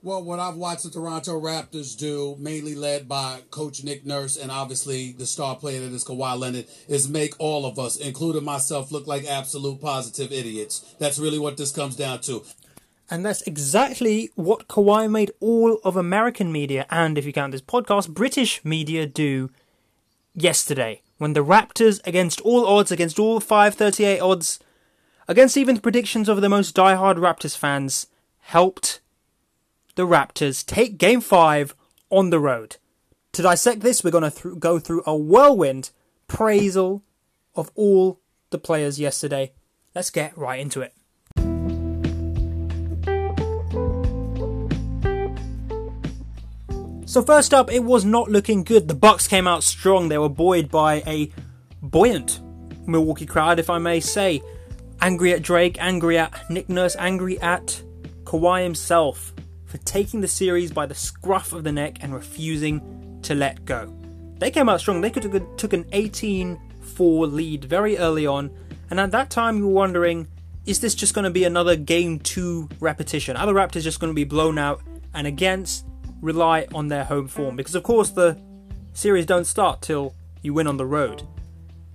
Well, what I've watched the Toronto Raptors do, mainly led by Coach Nick Nurse and obviously the star player that is Kawhi Leonard, is make all of us, including myself, look like absolute positive idiots. That's really what this comes down to. And that's exactly what Kawhi made all of American media, and if you count this podcast, British media do yesterday. When the Raptors, against all odds, against all 538 odds, against even the predictions of the most diehard Raptors fans, helped the Raptors take Game 5 on the road. To dissect this, we're going to th- go through a whirlwind praisal of all the players yesterday. Let's get right into it. So first up, it was not looking good. The Bucks came out strong. They were buoyed by a buoyant Milwaukee crowd, if I may say. Angry at Drake, angry at Nick Nurse, angry at Kawhi himself for taking the series by the scruff of the neck and refusing to let go. They came out strong. They took an 18-4 lead very early on, and at that time you were wondering, is this just going to be another game two repetition? Are the Raptors just going to be blown out and against rely on their home form because of course the series don't start till you win on the road.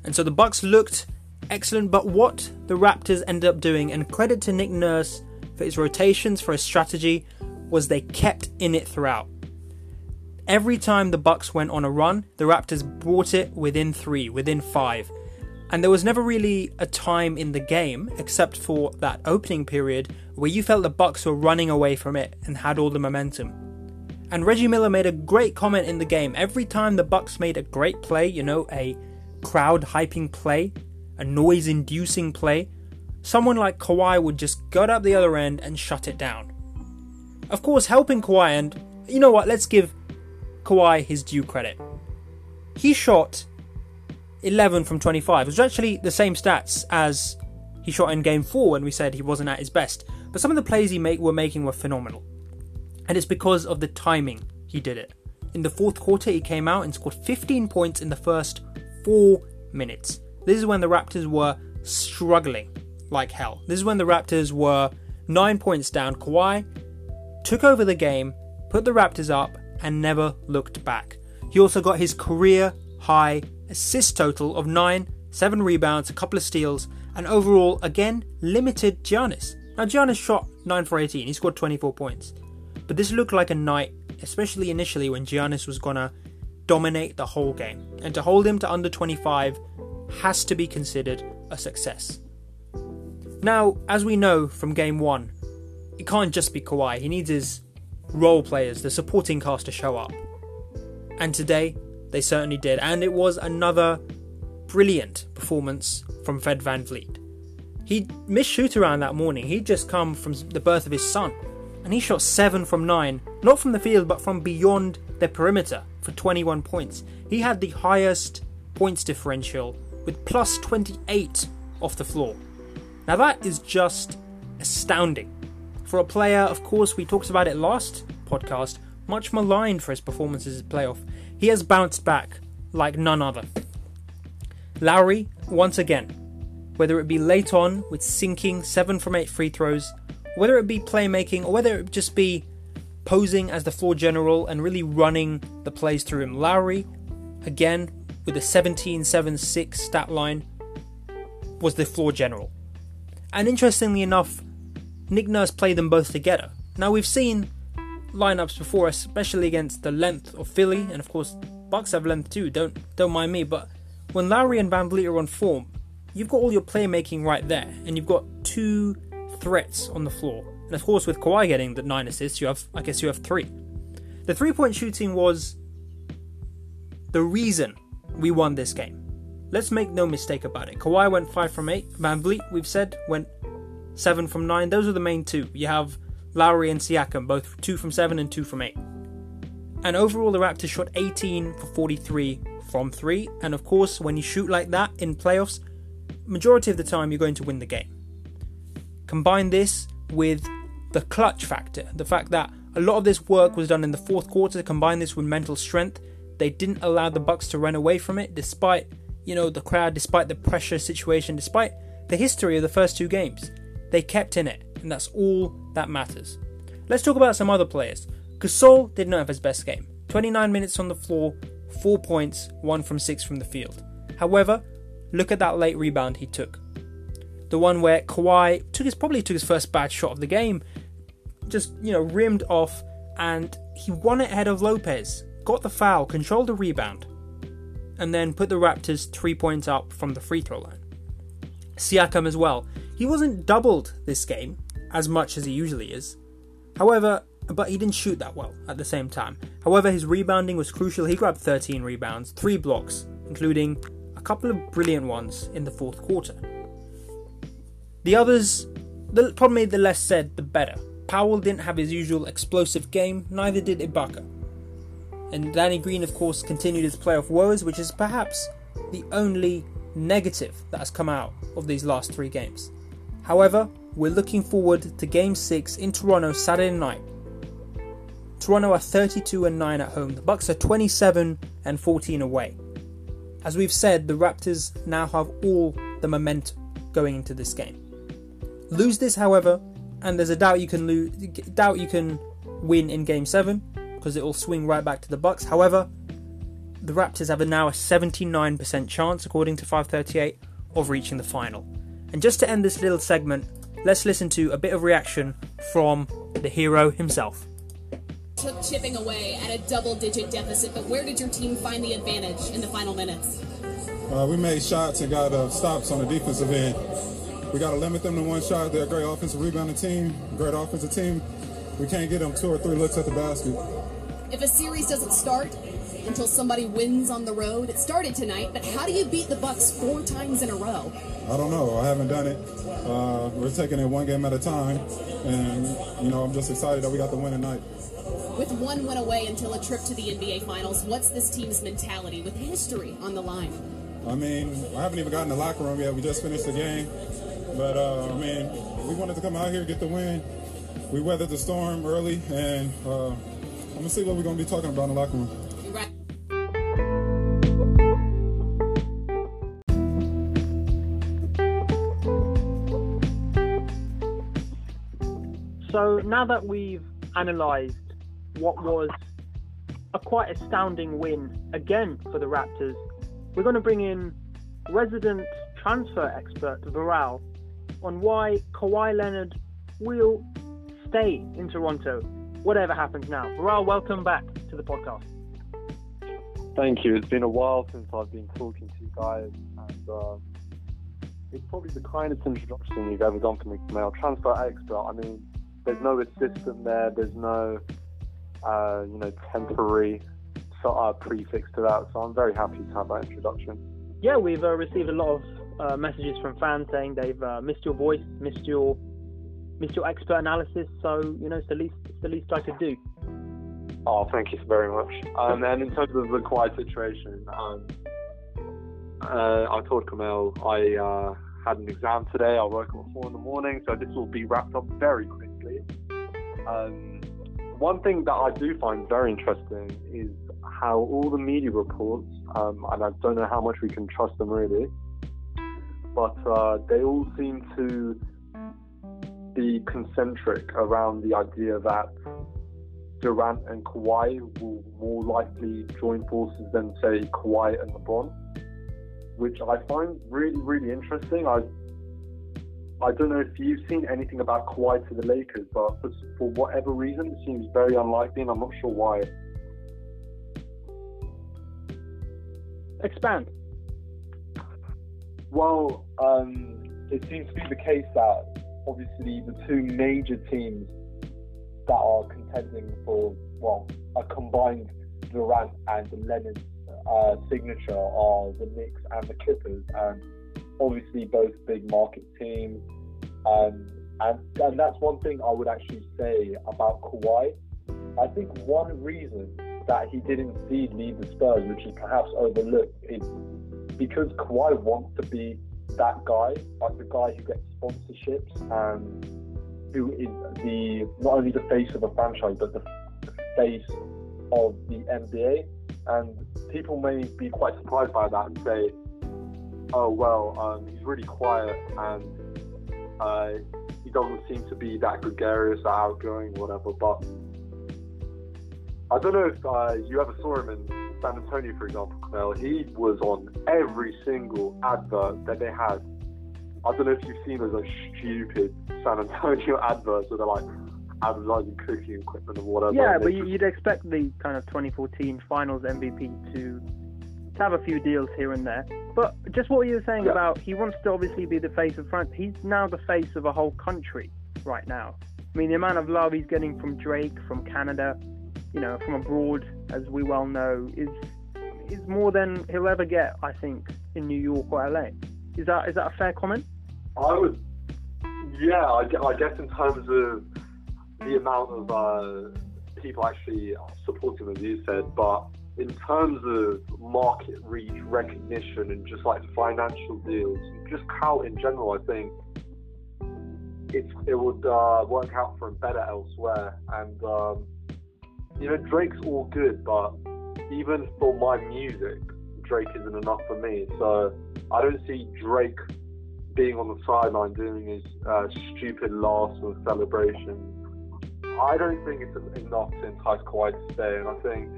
And so the Bucks looked excellent, but what the Raptors ended up doing, and credit to Nick Nurse for his rotations, for his strategy, was they kept in it throughout. Every time the Bucks went on a run, the Raptors brought it within 3, within 5. And there was never really a time in the game except for that opening period where you felt the Bucks were running away from it and had all the momentum. And Reggie Miller made a great comment in the game. Every time the Bucks made a great play, you know, a crowd hyping play, a noise inducing play, someone like Kawhi would just go up the other end and shut it down. Of course, helping Kawhi, and you know what, let's give Kawhi his due credit. He shot 11 from 25. It was actually the same stats as he shot in game 4 when we said he wasn't at his best. But some of the plays he make, were making were phenomenal and it's because of the timing he did it. In the fourth quarter, he came out and scored 15 points in the first four minutes. This is when the Raptors were struggling like hell. This is when the Raptors were nine points down. Kawhi took over the game, put the Raptors up, and never looked back. He also got his career high assist total of nine, seven rebounds, a couple of steals, and overall, again, limited Giannis. Now, Giannis shot 9 for 18, he scored 24 points. But this looked like a night, especially initially when Giannis was gonna dominate the whole game. And to hold him to under 25 has to be considered a success. Now, as we know from game one, it can't just be Kawhi. He needs his role players, the supporting cast to show up. And today, they certainly did. And it was another brilliant performance from Fred VanVleet. He missed shoot around that morning. He'd just come from the birth of his son and he shot 7 from 9, not from the field but from beyond the perimeter for 21 points. He had the highest points differential with plus 28 off the floor. Now that is just astounding. For a player, of course, we talked about it last podcast, much maligned for his performances in playoff. He has bounced back like none other. Lowry, once again, whether it be late on with sinking 7 from 8 free throws, whether it be playmaking or whether it just be posing as the floor general and really running the plays through him. Lowry, again, with a 17 7 6 stat line, was the floor general. And interestingly enough, Nick Nurse played them both together. Now we've seen lineups before, especially against the length of Philly, and of course Bucks have length too. Don't don't mind me, but when Lowry and VanVleet are on form, you've got all your playmaking right there, and you've got two threats on the floor. And of course, with Kawhi getting the nine assists, you have, I guess, you have three. The three point shooting was the reason we won this game. Let's make no mistake about it. Kawhi went 5 from 8. VanVleet, we've said, went 7 from 9. Those are the main two. You have Lowry and Siakam, both 2 from 7 and 2 from 8. And overall, the Raptors shot 18 for 43 from 3. And of course, when you shoot like that in playoffs, majority of the time you're going to win the game. Combine this with the clutch factor, the fact that a lot of this work was done in the fourth quarter. Combine this with mental strength. They didn't allow the Bucks to run away from it, despite you know the crowd, despite the pressure situation, despite the history of the first two games. They kept in it, and that's all that matters. Let's talk about some other players. Gasol did not have his best game. 29 minutes on the floor, 4 points, 1 from 6 from the field. However, look at that late rebound he took. The one where Kawhi took his probably took his first bad shot of the game, just you know rimmed off, and he won it ahead of Lopez. Got the foul, controlled the rebound, and then put the Raptors three points up from the free throw line. Siakam as well. He wasn't doubled this game as much as he usually is. However, but he didn't shoot that well at the same time. However, his rebounding was crucial. He grabbed 13 rebounds, 3 blocks, including a couple of brilliant ones in the fourth quarter. The others, the, probably the less said, the better. Powell didn't have his usual explosive game, neither did Ibaka. And Danny Green, of course, continued his playoff woes, which is perhaps the only negative that has come out of these last three games. However, we're looking forward to Game 6 in Toronto Saturday night. Toronto are 32 and 9 at home. The Bucks are 27 and 14 away. As we've said, the Raptors now have all the momentum going into this game. Lose this, however, and there's a doubt you can lose, doubt you can win in Game Seven because it will swing right back to the Bucks. However, the Raptors have now a 79% chance, according to 538, of reaching the final. And just to end this little segment, let's listen to a bit of reaction from the hero himself. Took chipping away at a double-digit deficit, but where did your team find the advantage in the final minutes? Uh, we made shots and got uh, stops on the defensive end. We got to limit them to one shot. They're a great offensive rebounding team, great offensive team. We can't get them two or three looks at the basket. If a series doesn't start until somebody wins on the road, it started tonight, but how do you beat the Bucks four times in a row? I don't know. I haven't done it. Uh, we're taking it one game at a time, and you know I'm just excited that we got the win tonight. With one win away until a trip to the NBA Finals, what's this team's mentality with history on the line? I mean, I haven't even gotten the locker room yet. We just finished the game. But uh, I mean, we wanted to come out here get the win. We weathered the storm early, and uh, I'm gonna see what we're gonna be talking about in the locker room. So now that we've analysed what was a quite astounding win again for the Raptors, we're going to bring in resident transfer expert Vural on why Kawhi Leonard will stay in Toronto, whatever happens now. Vural, welcome back to the podcast. Thank you. It's been a while since I've been talking to you guys, and uh, it's probably the kindest introduction you've ever done for me, male transfer expert. I mean, there's no assistant there. There's no, uh, you know, temporary sort of prefix to that. So I'm very happy to have that introduction. Yeah, we've uh, received a lot of uh, messages from fans saying they've uh, missed your voice, missed your missed your expert analysis. So you know, it's the least it's the least I could do. Oh, thank you very much. Um, and in terms of the quiet situation, um, uh, I told Kamel I uh, had an exam today. I woke up at four in the morning, so this will be wrapped up very quickly. Um, one thing that I do find very interesting is how all the media reports, um, and I don't know how much we can trust them really, but uh, they all seem to be concentric around the idea that Durant and Kawhi will more likely join forces than say Kawhi and LeBron, which I find really really interesting. I I don't know if you've seen anything about Kawhi to the Lakers, but for, for whatever reason, it seems very unlikely, and I'm not sure why. Expand. Well, um, it seems to be the case that obviously the two major teams that are contending for well a combined Durant and Leonard uh, signature are the Knicks and the Clippers, and obviously both big market teams. Um, and and that's one thing I would actually say about Kawhi. I think one reason that he didn't see leave the Spurs, which is perhaps overlooked, is because Kawhi wants to be that guy, like the guy who gets sponsorships and who is the not only the face of a franchise but the face of the NBA. And people may be quite surprised by that and say, "Oh well, um, he's really quiet and uh, he doesn't seem to be that gregarious or outgoing, whatever. But I don't know if uh, you ever saw him in San Antonio, for example, Kamel. He was on every single advert that they had. I don't know if you've seen those like, stupid San Antonio adverts where they're like advertising cooking equipment or whatever. Yeah, but they you- just- you'd expect the kind of 2014 Finals MVP to to have a few deals here and there. But just what you were saying Yeah. about he wants to obviously be the face of France. He's now the face of a whole country right now. I mean, the amount of love he's getting from Drake, from Canada, you know, from abroad, as we well know, is is more than he'll ever get, I think, in New York or LA. Is that is that a fair comment? I would, yeah, I, I guess in terms of the amount of uh, people actually supporting him, as you said, but in terms of market reach, recognition, and just like financial deals, just clout in general, I think it's, it would uh, work out for him better elsewhere. And, um, you know, Drake's all good, but even for my music, Drake isn't enough for me. So I don't see Drake being on the sideline doing his uh, stupid last and celebration. I don't think it's enough to entice Kawhi to stay, and I think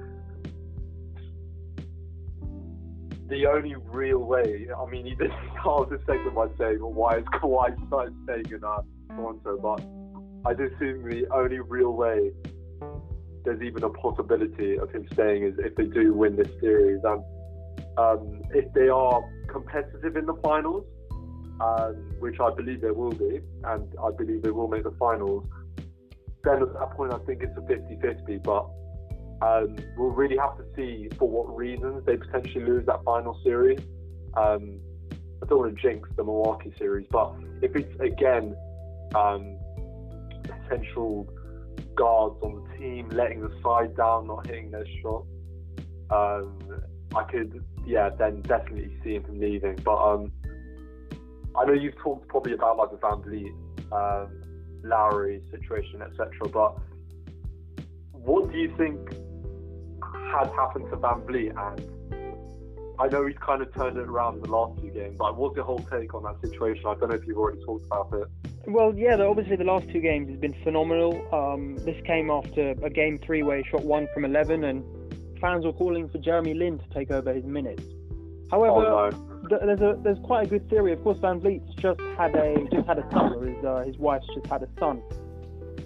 the only real way. I mean, he did start this segment by saying, "Well, why is Kawhi staying in uh, Toronto?" But I do think the only real way there's even a possibility of him staying is if they do win this series, and um, if they are competitive in the finals, um, which I believe they will be, and I believe they will make the finals, then at that point I think it's a 50-50. But um, we'll really have to see for what reasons they potentially lose that final series. Um, I don't want to jinx the Milwaukee series, but if it's again um, potential guards on the team letting the side down, not hitting their shot, um, I could, yeah, then definitely see him leaving. But um, I know you've talked probably about like the VanVleet, um, Lowry situation, etc. But what do you think has happened to VanVleet? And I know he's kind of turned it around in the last two games. Like, what's your whole take on that situation? I don't know if you've already talked about it. Well, yeah, obviously the last two games has been phenomenal. Um, this came after a game three where he shot one from 11, and fans were calling for Jeremy Lin to take over his minutes. However, oh no. th- there's a there's quite a good theory. Of course, VanVleet's just had a just had a son, or his uh, his wife's just had a son,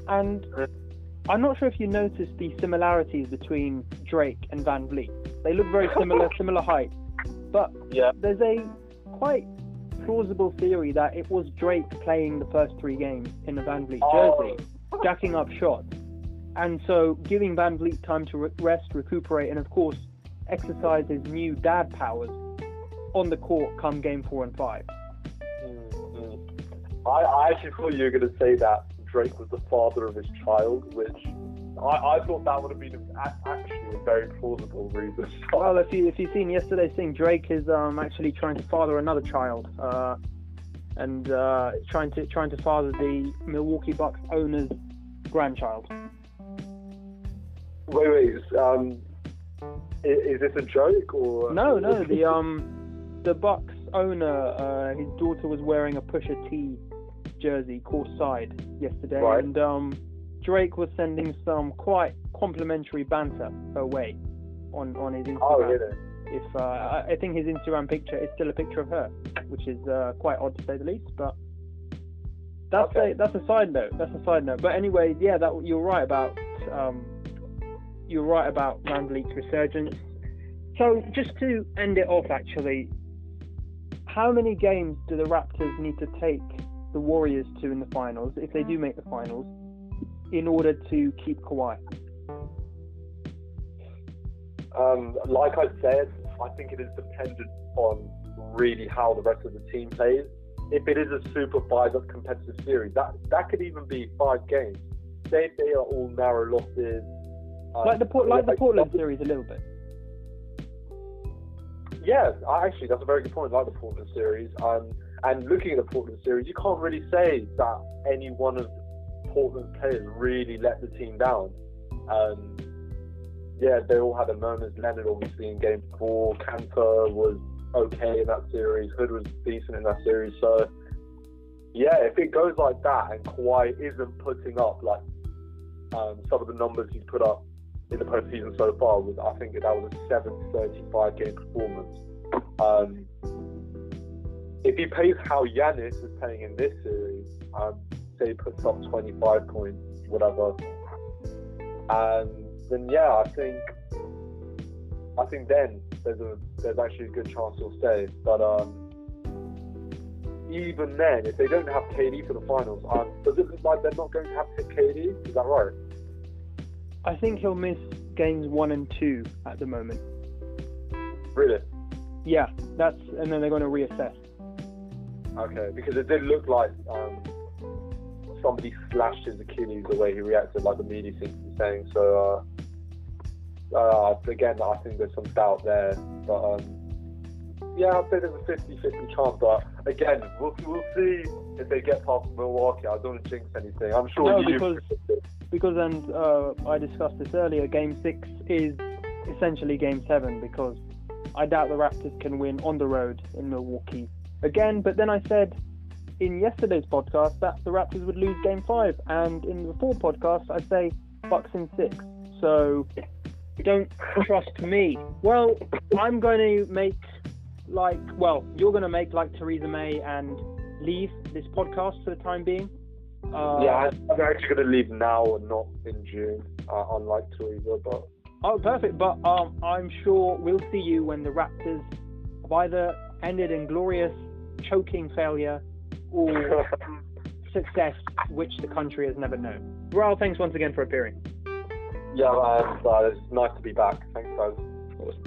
and I'm not sure if you noticed the similarities between Drake and VanVleet. They look very similar, similar height, but Yeah. there's a quite plausible theory that it was Drake playing the first three games in a VanVleet Oh. jersey, jacking up shots, and so giving VanVleet time to re- rest, recuperate, and of course exercise his new dad powers on the court come game four and five. Mm-hmm. I, I actually thought you were going to say that Drake was the father of his child, which I, I thought that would have been a, actually a very plausible reason. Well, if you if you've seen yesterday's thing, Drake is um, actually trying to father another child, uh, and uh, trying to trying to father the Milwaukee Bucks owner's grandchild. wait, wait, is, um, is, is this a joke or No, no, the um the Bucks owner, uh, his daughter was wearing a Pusha T jersey courtside yesterday, Right. and um, Drake was sending some quite complimentary banter her way on on his Instagram. Oh, really? if uh, I think his Instagram picture is still a picture of her, which is uh, quite odd to say the least. But that's Okay. a that's a side note. That's a side note. But anyway, yeah, that you're right about um, you're right about Van resurgence. So just to end it off, actually, how many games do the Raptors need to take the Warriors to in the finals if they do make the finals in order to keep Kawhi? Um, like I said, I think it is dependent on really how the rest of the team plays. If it is a super five up competitive series, that that could even be five games. Say if they are all narrow losses. um, Like the Port- like the Portland series a little bit. Yeah, I- actually, that's a very good point. Like the Portland series. Um, and looking at the Portland series, you can't really say that any one of Portland's players really let the team down. Um, yeah, they all had their moments. Leonard, obviously, in game four. Kanter was okay in that series. Hood was decent in that series. So, yeah, if it goes like that and Kawhi isn't putting up like um, some of the numbers he's put up in the postseason so far, was I think that was a 735 game performance. Um, if he plays how Giannis is playing in this series, um, say he puts up 25 points, whatever, and then yeah, I think I think then there's a there's actually a good chance he'll stay. But um, even then, if they don't have KD for the finals, um, does it look like they're not going to have to KD? Is that right? I think he'll miss games one and two at the moment. Really? Yeah, that's and then they're going to reassess. Okay, because it did look like um, somebody slashed his Achilles the way he reacted, like the media seems to be saying. So uh, uh, again, I think there's some doubt there, but. Um, yeah, I'd say there's a 50-50 chance, but again, we'll, we'll see if they get past Milwaukee. I don't want to jinx anything. I'm sure No, you because because and uh, I discussed this earlier. Game six is essentially game seven because I doubt the Raptors can win on the road in Milwaukee again. But then I said in yesterday's podcast that the Raptors would lose game five, and in the fourth podcast I say Bucks in six. So don't trust me. Well, I'm going to make like well, you're going to make like Theresa May and leave this podcast for the time being. Uh, Yeah, I'm actually going to leave now and not in June, uh, unlike Theresa, But Oh, perfect. But um, I'm sure we'll see you when the Raptors have either ended in glorious choking failure or success, which the country has never known. Vural, thanks once again for appearing. yeah, man, uh, it's nice to be back. Thanks, guys. Awesome.